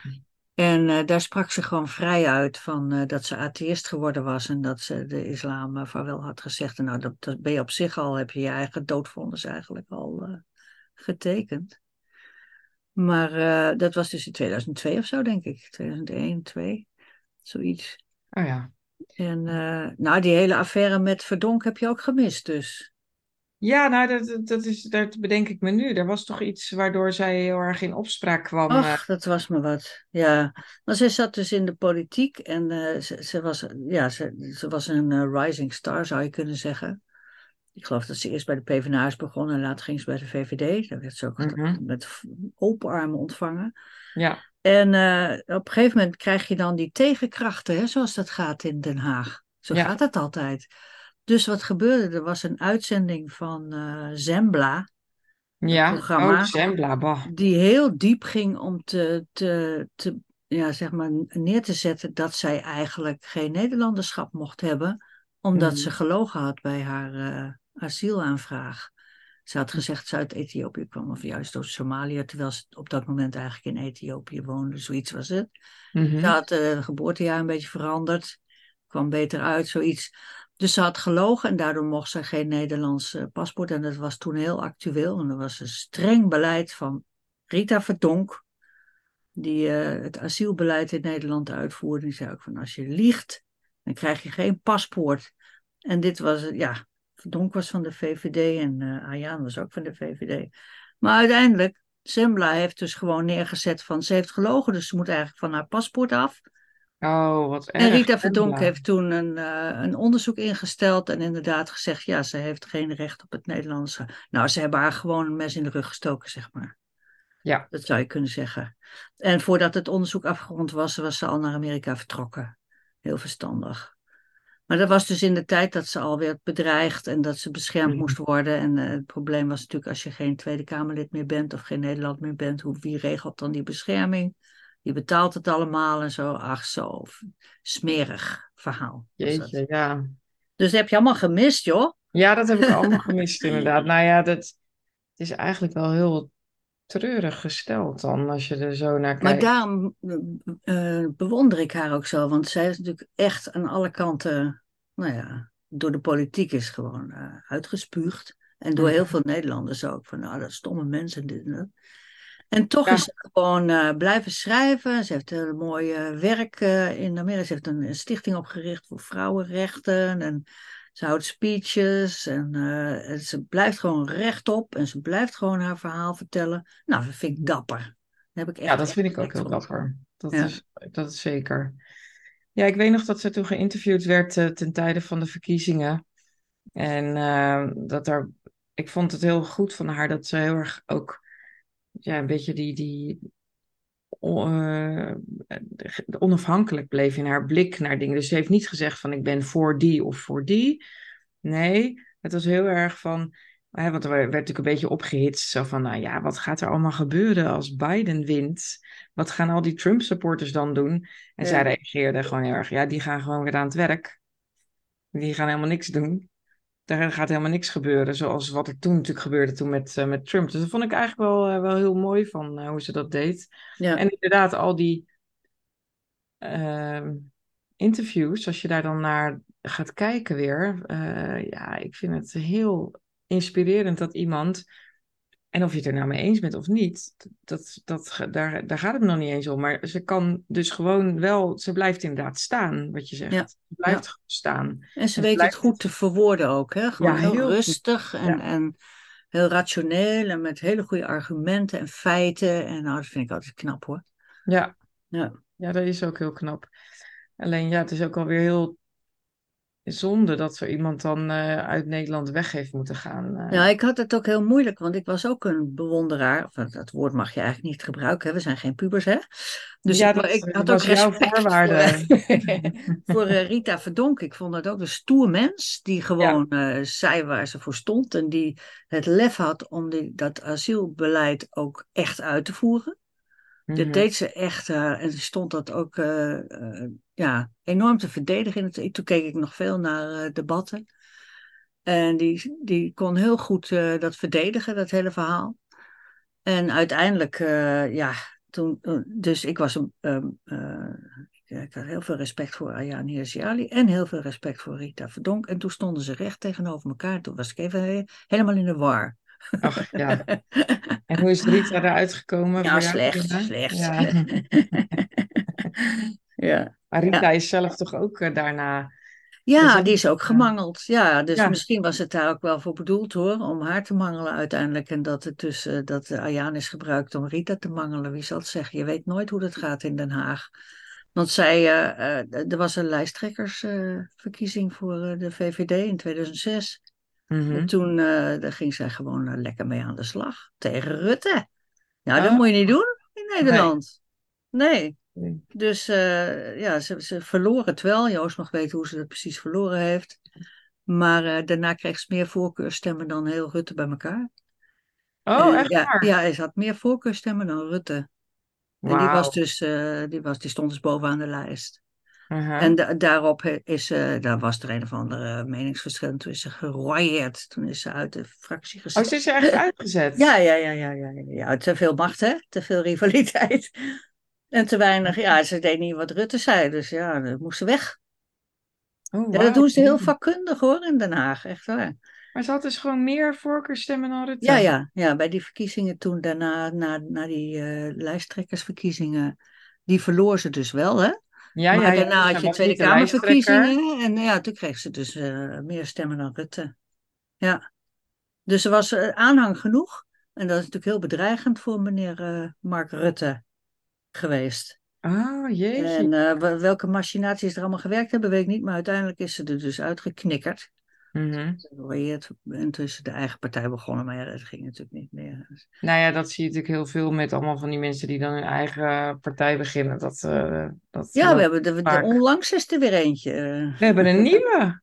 [SPEAKER 2] En eh, daar sprak ze gewoon vrij uit van eh, dat ze atheïst geworden was en dat ze de islam uh, vaarwel had gezegd. En nou, dat, dat ben je op zich al, heb je je eigen doodvonnis eigenlijk al getekend. Maar dat was dus in 2002 of zo, denk ik. 2001, 2, zoiets.
[SPEAKER 1] oh ja.
[SPEAKER 2] En nou, die hele affaire met Verdonk heb je ook gemist dus.
[SPEAKER 1] Ja, nou, dat, dat, is, dat bedenk ik me nu. Er was toch iets waardoor zij heel erg in opspraak kwam. eh.
[SPEAKER 2] Ach, dat was me wat. Ja, maar zij zat dus in de politiek en uh, ze, ze, was, ja, ze, ze was een uh, rising star, zou je kunnen zeggen. Ik geloof dat ze eerst bij de PvdA is begonnen en later ging ze bij de VVD. Daar werd ze ook
[SPEAKER 1] Mhm.
[SPEAKER 2] met open armen ontvangen.
[SPEAKER 1] Ja,
[SPEAKER 2] En uh, op een gegeven moment krijg je dan die tegenkrachten, hè, zoals dat gaat in Den Haag. Zo
[SPEAKER 1] Ja.
[SPEAKER 2] gaat het altijd. Dus wat gebeurde? Er was een uitzending van uh, Zembla,
[SPEAKER 1] ja.
[SPEAKER 2] programma.
[SPEAKER 1] Oh, Zembla, bah.
[SPEAKER 2] die heel diep ging om te, te, te ja, zeg maar, neer te zetten dat zij eigenlijk geen Nederlanderschap mocht hebben, omdat
[SPEAKER 1] Mhm.
[SPEAKER 2] ze gelogen had bij haar eh, asielaanvraag. Ze had gezegd dat ze uit Ethiopië kwam, of juist uit Somalië, terwijl ze op dat moment eigenlijk in Ethiopië woonde. Zoiets was het.
[SPEAKER 1] Mhm.
[SPEAKER 2] Ze had eh, het geboortejaar een beetje veranderd, kwam beter uit, zoiets. Dus ze had gelogen en daardoor mocht ze geen Nederlands eh, paspoort. En dat was toen heel actueel. En er was een streng beleid van Rita Verdonk, die eh, het asielbeleid in Nederland uitvoerde. Die zei ook van als je liegt, dan krijg je geen paspoort. En dit was, eh, ja, Verdonk was van de VVD en eh Ayaan was ook van de VVD. Maar uiteindelijk, Sembla heeft dus gewoon neergezet van ze heeft gelogen, dus ze moet eigenlijk van haar paspoort af.
[SPEAKER 1] Oh, wat erg.
[SPEAKER 2] En Rita Verdonk heeft toen een, eh, een onderzoek ingesteld en inderdaad gezegd, ja, ze heeft geen recht op het Nederlandse. Nou, ze hebben haar gewoon een mes in de rug gestoken, zeg maar.
[SPEAKER 1] Ja.
[SPEAKER 2] Dat zou je kunnen zeggen. En voordat het onderzoek afgerond was, was ze al naar Amerika vertrokken. Heel verstandig. Maar dat was dus in de tijd dat ze al werd bedreigd en dat ze beschermd
[SPEAKER 1] Mhm.
[SPEAKER 2] moest worden. En eh, het probleem was natuurlijk als je geen Tweede Kamerlid meer bent of geen Nederland meer bent, hoe, wie regelt dan die bescherming? Je betaalt het allemaal en zo. Ach, zo smerig verhaal.
[SPEAKER 1] Jeetje, ja.
[SPEAKER 2] Dus dat heb je allemaal gemist, joh.
[SPEAKER 1] Ja, dat heb ik allemaal gemist (laughs) inderdaad. Nou ja, dat, het is eigenlijk wel heel treurig gesteld dan, als je er zo naar
[SPEAKER 2] Maar
[SPEAKER 1] kijkt.
[SPEAKER 2] daarom eh, bewonder ik haar ook zo, want zij is natuurlijk echt aan alle kanten, nou ja, door de politiek is gewoon eh, uitgespuugd. En door heel veel Nederlanders ook, van nou, dat stomme mensen dit en toch
[SPEAKER 1] Ja.
[SPEAKER 2] is ze gewoon eh, blijven schrijven. Ze heeft heel mooi eh, werk eh, in Amerika. Ze heeft een, een stichting opgericht voor vrouwenrechten. En ze houdt speeches. En, en ze blijft gewoon rechtop. En ze blijft gewoon haar verhaal vertellen. Nou, dat vind ik dapper. Heb ik echt
[SPEAKER 1] Ja, dat vind ik ook heel
[SPEAKER 2] voor.
[SPEAKER 1] dapper. Dat,
[SPEAKER 2] Ja.
[SPEAKER 1] is, dat is zeker. Ja, ik weet nog dat ze toen geïnterviewd werd ten tijde van de verkiezingen. En dat daar, ik vond het heel goed van haar dat ze heel erg ook, ja, een beetje die, die o- eh, onafhankelijk bleef in haar blik naar dingen. Dus ze heeft niet gezegd van ik ben voor die of voor die. Nee, het was heel erg van, hè, want er werd natuurlijk een beetje opgehitst. Zo van, nou ja, wat gaat er allemaal gebeuren als Biden wint? Wat gaan al die Trump-supporters dan doen? En
[SPEAKER 2] Ja.
[SPEAKER 1] zij reageerde gewoon heel erg, ja, die gaan gewoon weer aan het werk. Die gaan helemaal niks doen. Daar gaat helemaal niks gebeuren, zoals wat er toen natuurlijk gebeurde toen met, eh, met Trump. Dus dat vond ik eigenlijk wel, eh, wel heel mooi van eh, hoe ze dat deed.
[SPEAKER 2] Ja.
[SPEAKER 1] En inderdaad, al die ehm, interviews, als je daar dan naar gaat kijken weer, ja, ik vind het heel inspirerend dat iemand, en of je het er nou mee eens bent of niet, dat, dat, daar, daar gaat het me nog niet eens om, maar ze kan dus gewoon wel, ze blijft inderdaad staan, wat je zegt.
[SPEAKER 2] Ja.
[SPEAKER 1] Ze blijft
[SPEAKER 2] Ja.
[SPEAKER 1] staan.
[SPEAKER 2] En ze
[SPEAKER 1] En
[SPEAKER 2] weet het goed te verwoorden ook. Hè? Gewoon
[SPEAKER 1] Ja,
[SPEAKER 2] heel,
[SPEAKER 1] heel
[SPEAKER 2] rustig en, en heel rationeel en met hele goede argumenten en feiten. En nou, dat vind ik altijd knap hoor.
[SPEAKER 1] Ja.
[SPEAKER 2] Ja.
[SPEAKER 1] Ja, dat is ook heel knap. Alleen ja, het is ook alweer heel zonde dat zo iemand dan eh, uit Nederland weg heeft moeten gaan. eh.
[SPEAKER 2] Ja, ik had het ook heel moeilijk, want ik was ook een bewonderaar. Of, dat- woord mag je eigenlijk niet gebruiken, hè? we zijn geen pubers, hè? Dus
[SPEAKER 1] Ja,
[SPEAKER 2] ik,
[SPEAKER 1] dat-
[SPEAKER 2] ik had ook respect voor, (laughs) voor eh, Rita Verdonk. Ik vond dat ook een stoer mens, die gewoon eh, zei waar ze voor stond. En die het lef had om die, dat asielbeleid ook echt uit te voeren. Dat
[SPEAKER 1] Mhm.
[SPEAKER 2] deed ze echt, eh, en ze stond dat ook eh, eh, ja, enorm te verdedigen. Toen keek ik nog veel naar debatten. En die, die kon heel goed dat verdedigen, dat hele verhaal. En uiteindelijk, ja, toen, dus ik was een, ehm, eh, ik, had heel veel respect voor Ayaan Hirsi Ali en heel veel respect voor Rita Verdonk. En toen stonden ze recht tegenover elkaar. Toen was ik even he- helemaal in de war.
[SPEAKER 1] Ach, ja. (laughs) En hoe is Rita eruit gekomen?
[SPEAKER 2] Ja,
[SPEAKER 1] voor jou,
[SPEAKER 2] slecht, slecht.
[SPEAKER 1] Ja. (laughs)
[SPEAKER 2] ja.
[SPEAKER 1] Maar Rita is zelf toch ook eh, daarna.
[SPEAKER 2] Ja,
[SPEAKER 1] Dus
[SPEAKER 2] die is ook
[SPEAKER 1] ja.
[SPEAKER 2] gemangeld. Ja, dus
[SPEAKER 1] Ja.
[SPEAKER 2] misschien was het daar ook wel voor bedoeld hoor, om haar te mangelen uiteindelijk. En dat het dus, eh, dat de Ayaan is gebruikt om Rita te mangelen. Wie zal het zeggen? Je weet nooit hoe dat gaat in Den Haag. Want zij, eh, eh, er was een lijsttrekkersverkiezing voor eh, de VVD in 2006.
[SPEAKER 1] Mhm.
[SPEAKER 2] En toen eh, daar ging zij gewoon eh, lekker mee aan de slag tegen Rutte. Nou,
[SPEAKER 1] Oh.
[SPEAKER 2] dat moet je niet doen in Nederland. Nee.
[SPEAKER 1] Nee.
[SPEAKER 2] Dus eh, ja, ze, ze verloren het wel. Joost mag weten hoe ze dat precies verloren heeft. Maar daarna kreeg ze meer voorkeurstemmen dan heel Rutte bij elkaar.
[SPEAKER 1] Oh, echt
[SPEAKER 2] ja,
[SPEAKER 1] waar?
[SPEAKER 2] ja, ze had meer voorkeurstemmen dan Rutte. En die, was dus, die, was, die stond dus bovenaan de lijst.
[SPEAKER 1] Uh-huh.
[SPEAKER 2] En da- daarop is, eh, daar was er een of andere meningsverschil. en Toen is ze geroyeerd. Toen is ze uit de fractie
[SPEAKER 1] Oh,
[SPEAKER 2] gezet.
[SPEAKER 1] ze is er echt uitgezet? (laughs)
[SPEAKER 2] Ja, ja, ja, ja, ja, ja. Te veel macht, hè? Te veel rivaliteit. (laughs) En te weinig. Ja, ze deed niet wat Rutte zei. Dus ja, dan moest ze weg.
[SPEAKER 1] Oh,
[SPEAKER 2] Ja, dat doen ze heel vakkundig hoor in Den Haag. Echt waar.
[SPEAKER 1] Maar ze had dus gewoon meer voorkeurstemmen dan Rutte.
[SPEAKER 2] Ja, ja, ja. Bij die verkiezingen toen daarna, na, na die eh, lijsttrekkersverkiezingen. Die verloor ze dus wel, hè?
[SPEAKER 1] Ja,
[SPEAKER 2] maar
[SPEAKER 1] ja,
[SPEAKER 2] daarna had je Tweede. Kamerverkiezingen. En ja, toen kreeg ze dus eh, meer stemmen dan Rutte. Ja. Dus er was eh, aanhang genoeg. En dat is natuurlijk heel bedreigend voor meneer eh, Mark Rutte geweest.
[SPEAKER 1] Oh, jeetje.
[SPEAKER 2] En wel- welke machinaties er allemaal gewerkt hebben, weet ik niet. Maar uiteindelijk is ze er dus uitgeknikkerd.
[SPEAKER 1] Mhm.
[SPEAKER 2] Geroyeerd en tussen de eigen partij begonnen. Maar ja, dat ging natuurlijk niet meer. Dus-
[SPEAKER 1] Nou ja, dat zie je natuurlijk heel veel met allemaal van die mensen die dan hun eigen partij beginnen. Dat, eh, dat
[SPEAKER 2] Ja, we hebben de, de, onlangs is er weer eentje. eh,
[SPEAKER 1] We hebben een (laughs) nieuwe.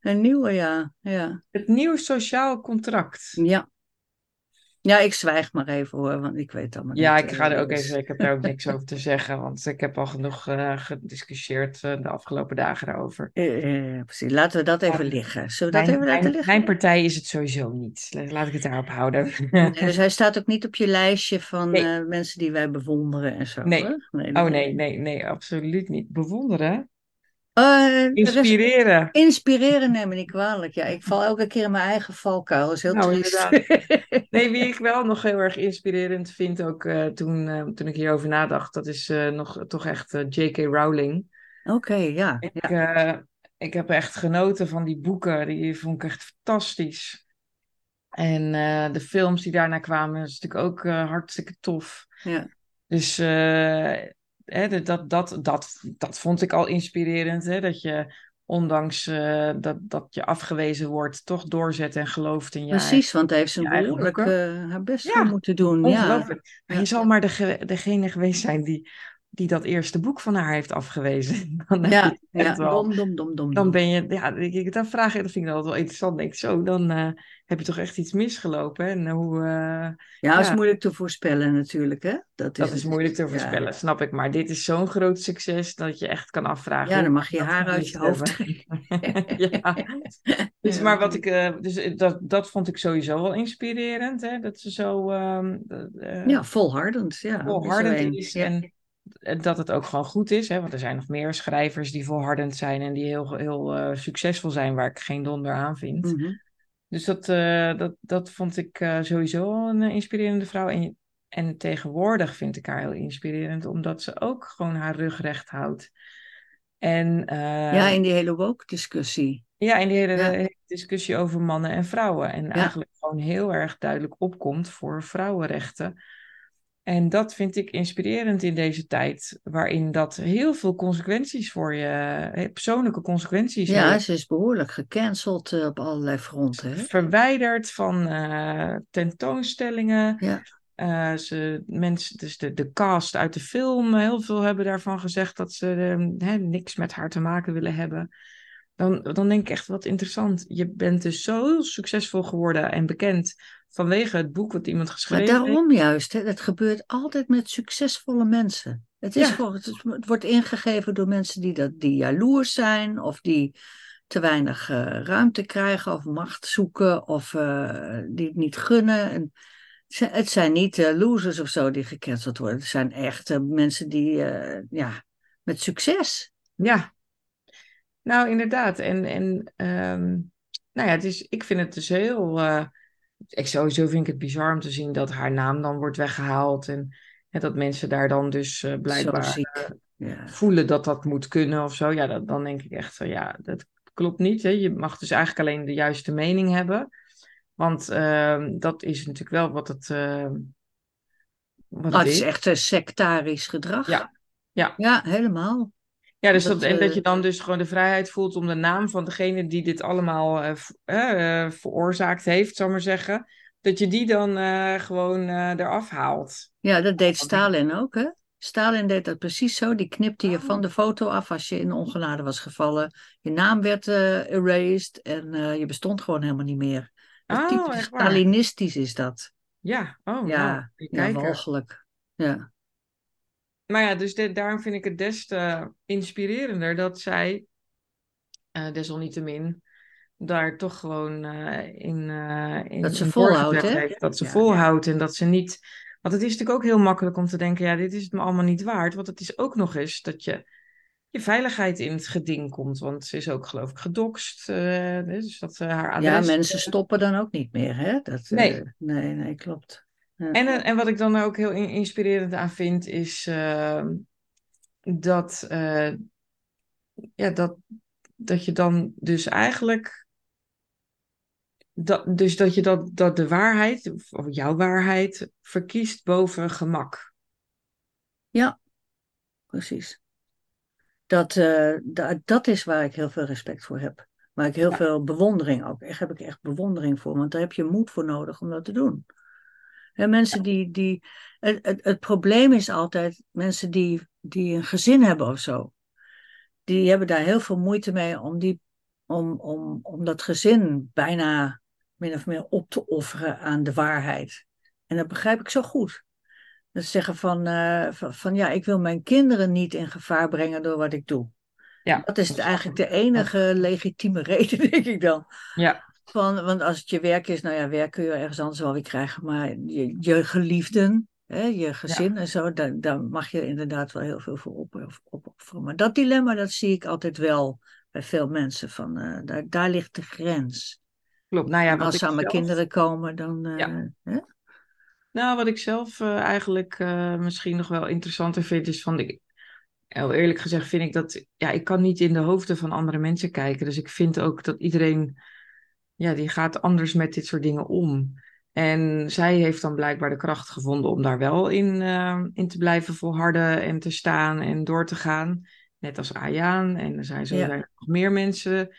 [SPEAKER 2] een nieuwe, ja. ja.
[SPEAKER 1] Het nieuw sociaal contract.
[SPEAKER 2] Ja. Ja, ik zwijg maar even hoor, want ik weet allemaal
[SPEAKER 1] Ja,
[SPEAKER 2] niet.
[SPEAKER 1] ik ga er
[SPEAKER 2] eh,
[SPEAKER 1] ook even, ik heb daar ook niks over te (laughs) zeggen, want ik heb al genoeg eh, gediscussieerd eh, de afgelopen dagen daarover.
[SPEAKER 2] Eh, eh, precies, laten we dat even
[SPEAKER 1] Ja.
[SPEAKER 2] liggen. Zullen we dat
[SPEAKER 1] Mijn,
[SPEAKER 2] even laten
[SPEAKER 1] mijn,
[SPEAKER 2] liggen?
[SPEAKER 1] mijn partij is het sowieso niet. La- Laat ik het daarop houden.
[SPEAKER 2] Nee, (laughs) dus hij staat ook niet op je lijstje van
[SPEAKER 1] Nee.
[SPEAKER 2] eh, mensen die wij bewonderen en zo.
[SPEAKER 1] Nee.
[SPEAKER 2] nee,
[SPEAKER 1] Oh nee, nee, nee, absoluut niet. Bewonderen?
[SPEAKER 2] Eh,
[SPEAKER 1] Inspireren.
[SPEAKER 2] Inspireren neem me niet kwalijk. Ja, ik val elke keer in mijn eigen valkuil. Dat is heel
[SPEAKER 1] Nou,
[SPEAKER 2] triest. (laughs)
[SPEAKER 1] Nee, wie ik wel nog heel erg inspirerend vind, ook eh, toen, eh, toen ik hierover nadacht, dat is nog toch echt J.K. Rowling.
[SPEAKER 2] Oké, ja.
[SPEAKER 1] Ik,
[SPEAKER 2] ja.
[SPEAKER 1] ik heb echt genoten van die boeken, die vond ik echt fantastisch. En de films die daarna kwamen, is natuurlijk ook hartstikke tof.
[SPEAKER 2] Ja.
[SPEAKER 1] Dus hè, dat, dat, dat, dat vond ik al inspirerend, hè, dat je ondanks eh, dat, dat je afgewezen wordt, toch doorzet en gelooft in je eigen-
[SPEAKER 2] Precies, want hij heeft zijn behoorlijk eh, haar best
[SPEAKER 1] Ja,
[SPEAKER 2] voor moeten doen. Ja.
[SPEAKER 1] Ongelooflijk. Maar
[SPEAKER 2] Ja.
[SPEAKER 1] je zal maar de, degene geweest zijn die, die dat eerste boek van haar heeft afgewezen. (laughs) Dan
[SPEAKER 2] Ja,
[SPEAKER 1] wel.
[SPEAKER 2] Dom, dom, dom, dom.
[SPEAKER 1] Dan ben je, ja, ik- dan vraag je, dat vind ik altijd wel interessant. Denk ik, zo, dan eh, heb je toch echt iets misgelopen. hè? En hoe, eh,
[SPEAKER 2] Ja, dat is moeilijk te voorspellen natuurlijk, hè? Dat is,
[SPEAKER 1] dat is
[SPEAKER 2] het.
[SPEAKER 1] moeilijk te
[SPEAKER 2] Ja.
[SPEAKER 1] voorspellen, snap ik. Maar dit is zo'n groot succes dat je echt kan afvragen.
[SPEAKER 2] Ja, dan mag je haar uit je hoofd (laughs)
[SPEAKER 1] ja. (laughs) Dus, maar wat ik, eh, dus eh, dat, dat vond ik sowieso wel inspirerend. Hè? Dat ze zo ehm, eh,
[SPEAKER 2] Ja, volhardend. Ja,
[SPEAKER 1] volhardend is. En eh, dat het ook gewoon goed is. Hè? Want er zijn nog meer schrijvers die volhardend zijn en die heel, heel eh, succesvol zijn, waar ik geen donder aan vind.
[SPEAKER 2] Mhm.
[SPEAKER 1] Dus dat, eh, dat, dat vond ik eh, sowieso een inspirerende vrouw. En, en tegenwoordig vind ik haar heel inspirerend, omdat ze ook gewoon haar rug recht houdt. En
[SPEAKER 2] Ja, in die hele woke-discussie.
[SPEAKER 1] ja, in die hele,
[SPEAKER 2] Ja.
[SPEAKER 1] hele discussie over mannen en vrouwen. En eigenlijk gewoon heel erg duidelijk opkomt voor vrouwenrechten. En dat vind ik inspirerend in deze tijd, waarin dat heel veel consequenties voor je, persoonlijke consequenties
[SPEAKER 2] Ja,
[SPEAKER 1] heeft.
[SPEAKER 2] ze is behoorlijk gecanceld eh, op allerlei fronten. Hè?
[SPEAKER 1] verwijderd van eh, tentoonstellingen.
[SPEAKER 2] Ja.
[SPEAKER 1] Eh, ze, mensen, dus de, de cast uit de film, heel veel hebben daarvan gezegd dat ze eh, hè, niks met haar te maken willen hebben. Dan, dan denk ik echt wat interessant. Je bent dus zo succesvol geworden en bekend vanwege het boek wat iemand
[SPEAKER 2] Maar
[SPEAKER 1] geschreven heeft.
[SPEAKER 2] daarom juist, hè, het gebeurt altijd met succesvolle mensen. Het, is
[SPEAKER 1] Ja.
[SPEAKER 2] voor, het, wordt ingegeven door mensen die, dat, die jaloers zijn of die te weinig eh, ruimte krijgen of macht zoeken of eh, die het niet gunnen. En het zijn- niet eh, losers of zo die gecanceld worden. Het zijn echt mensen die, ja, met succes.
[SPEAKER 1] Ja, nou inderdaad. En, en ehm, nou ja, het is, ik vind het dus heel. Eh, ik sowieso vind ik het bizar om te zien dat haar naam dan wordt weggehaald. En, en dat mensen daar dan dus eh, blijkbaar.
[SPEAKER 2] Ja.
[SPEAKER 1] voelen dat dat moet kunnen of zo. Ja, dat, dan denk ik echt van ja, dat klopt niet. Hè. Je mag dus eigenlijk alleen de juiste mening hebben. Want ehm, dat is natuurlijk wel wat het, ehm, wat
[SPEAKER 2] Oh,
[SPEAKER 1] het
[SPEAKER 2] is echt een sectarisch gedrag.
[SPEAKER 1] Ja. Ja.
[SPEAKER 2] Ja, helemaal.
[SPEAKER 1] Ja, dus
[SPEAKER 2] Dat,
[SPEAKER 1] dat, en dat
[SPEAKER 2] eh,
[SPEAKER 1] je dan dus gewoon de vrijheid voelt om de naam van degene die dit allemaal eh, eh, eh, veroorzaakt heeft, zal maar zeggen, dat je die dan eh, gewoon eh, eraf haalt.
[SPEAKER 2] Ja, dat deed Stalin ook, hè? Stalin deed dat precies zo. Die knipte je
[SPEAKER 1] Oh.
[SPEAKER 2] van de foto af als je in ongenade was gevallen. Je naam werd eh, erased en eh, je bestond gewoon helemaal niet meer.
[SPEAKER 1] Oh,
[SPEAKER 2] typisch? Stalinistisch is dat.
[SPEAKER 1] Ja, oh,
[SPEAKER 2] Ja,
[SPEAKER 1] nou,
[SPEAKER 2] ja, walgelijk. Ja.
[SPEAKER 1] Maar ja, dus de- daarom vind ik het des te inspirerender dat zij, eh, desalniettemin, daar toch gewoon eh, in, eh in
[SPEAKER 2] Dat ze
[SPEAKER 1] in
[SPEAKER 2] volhoudt, hè?
[SPEAKER 1] heeft. Dat ze
[SPEAKER 2] Ja,
[SPEAKER 1] volhoudt en dat ze niet... Want het is natuurlijk ook heel makkelijk om te denken, ja, dit is het me allemaal niet waard. Want het is ook nog eens dat je je veiligheid in het geding komt. Want ze is ook, geloof ik, gedoxt. eh, dus dat haar adres...
[SPEAKER 2] Ja, mensen stoppen dan ook niet meer, hè? Dat, eh,
[SPEAKER 1] Nee.
[SPEAKER 2] nee, nee, klopt. Ja.
[SPEAKER 1] En, eh, en wat ik dan ook heel in- inspirerend aan vind, is eh, dat, eh, ja, dat, dat je dan dus eigenlijk. Dat, dus dat je dat, dat de waarheid, of- jouw waarheid, verkiest boven gemak.
[SPEAKER 2] Precies. Dat, da- dat is waar ik heel veel respect voor heb. Waar ik heel
[SPEAKER 1] Ja.
[SPEAKER 2] veel bewondering ook. Echt heb ik echt bewondering voor. Want daar heb je moed voor nodig om dat te doen. En mensen die. die het, het, het probleem is altijd mensen die, die een gezin hebben of zo. Die hebben daar heel veel moeite mee om, die, om, om, om dat gezin bijna min of meer op te offeren aan de waarheid. En dat begrijp ik zo goed. Dat ze zeggen van, eh, van, van ja, ik wil mijn kinderen niet in gevaar brengen door wat ik doe.
[SPEAKER 1] Ja,
[SPEAKER 2] Dat is eigenlijk de enige legitieme (laughs) reden, denk ik dan.
[SPEAKER 1] ja,
[SPEAKER 2] Van, want als het je werk is, nou ja, werk kun je ergens anders wel weer krijgen. Maar je, je geliefden, hè, je gezin en zo, daar, daar mag je inderdaad wel heel veel voor op, opofferen. Maar dat dilemma, dat zie ik altijd wel bij veel mensen. Van, eh, daar, daar ligt de grens.
[SPEAKER 1] klopt. Nou ja,
[SPEAKER 2] als ze aan mijn
[SPEAKER 1] zelf-
[SPEAKER 2] kinderen komen, dan... eh,
[SPEAKER 1] Ja.
[SPEAKER 2] hè?
[SPEAKER 1] Nou, wat ik zelf eh, eigenlijk misschien nog wel interessanter vind, is van, ik, heel eerlijk gezegd vind ik dat, ja, ik kan niet in de hoofden van andere mensen kijken. Dus ik vind ook dat iedereen, ja, die gaat anders met dit soort dingen om. En zij heeft dan blijkbaar de kracht gevonden om daar wel in, eh, in te blijven volharden en te staan en door te gaan. Net als Ayaan. En er zijn zo
[SPEAKER 2] Ja.
[SPEAKER 1] zijn nog meer mensen.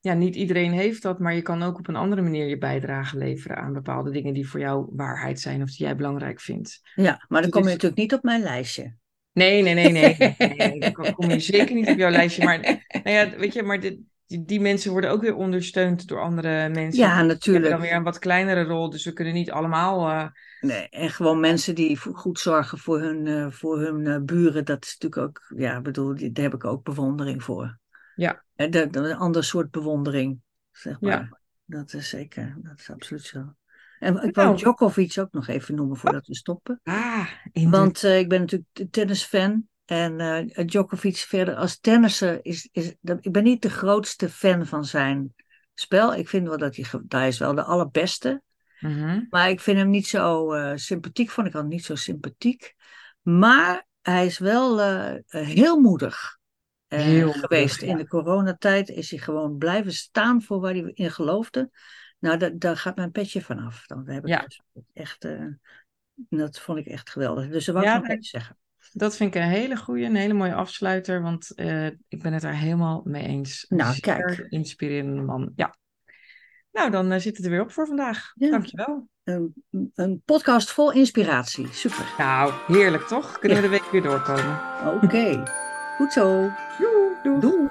[SPEAKER 1] Ja, niet iedereen heeft dat, maar je kan ook op een andere manier je bijdrage leveren aan bepaalde dingen die voor jou waarheid zijn of die jij belangrijk vindt.
[SPEAKER 2] Ja, maar dan
[SPEAKER 1] Het
[SPEAKER 2] kom je natuurlijk niet op mijn lijstje.
[SPEAKER 1] Nee, nee, nee, nee. nee, nee, nee. (laughs) Dan kom- kom je zeker niet op jouw lijstje. Maar, nou ja, weet je, maar dit- die, die mensen worden ook weer ondersteund door andere mensen.
[SPEAKER 2] Ja,
[SPEAKER 1] Die hebben
[SPEAKER 2] natuurlijk.
[SPEAKER 1] dan weer een wat kleinere rol, dus we kunnen niet allemaal. eh,
[SPEAKER 2] Nee, en gewoon mensen die goed zorgen voor hun, eh, voor hun eh, buren, dat is natuurlijk ook, ja, bedoel, die- daar heb ik ook bewondering voor.
[SPEAKER 1] Ja.
[SPEAKER 2] En dat, een ander soort bewondering, zeg maar.
[SPEAKER 1] Ja.
[SPEAKER 2] Dat is zeker, dat is absoluut zo. En ik
[SPEAKER 1] Nou.
[SPEAKER 2] wou Djokovic ook nog even noemen voordat we stoppen.
[SPEAKER 1] ah.
[SPEAKER 2] Want ik ben natuurlijk tennisfan. En eh Djokovic verder als tennisser is, is dat, ik ben niet de grootste fan van zijn spel. Ik vind wel dat hij, hij is wel de allerbeste.
[SPEAKER 1] Mhm.
[SPEAKER 2] Maar ik vind hem niet zo eh, sympathiek. Vond ik hem niet zo sympathiek. Maar hij is wel eh, heel moedig
[SPEAKER 1] Heel moedig,
[SPEAKER 2] geweest.
[SPEAKER 1] ja.
[SPEAKER 2] In de coronatijd is hij gewoon blijven staan voor waar hij in geloofde. Nou, da- daar gaat mijn petje vanaf. Dan heb ik
[SPEAKER 1] Ja.
[SPEAKER 2] dus echt, dat vond ik echt geweldig. Dus dat wou
[SPEAKER 1] Ja,
[SPEAKER 2] ik nog
[SPEAKER 1] dat-
[SPEAKER 2] even zeggen.
[SPEAKER 1] Dat vind ik een hele goede, een hele mooie afsluiter, want eh, ik ben het daar helemaal mee eens. Een
[SPEAKER 2] Nou, kijk.
[SPEAKER 1] inspirerende man. Ja. Nou, dan eh, zit het er weer op voor vandaag.
[SPEAKER 2] Ja.
[SPEAKER 1] Dankjewel.
[SPEAKER 2] Een, een podcast vol inspiratie. Super.
[SPEAKER 1] Nou, heerlijk toch? Kunnen we de week weer doorkomen?
[SPEAKER 2] Oké. (laughs) Goed zo.
[SPEAKER 1] Doei.
[SPEAKER 2] Doei.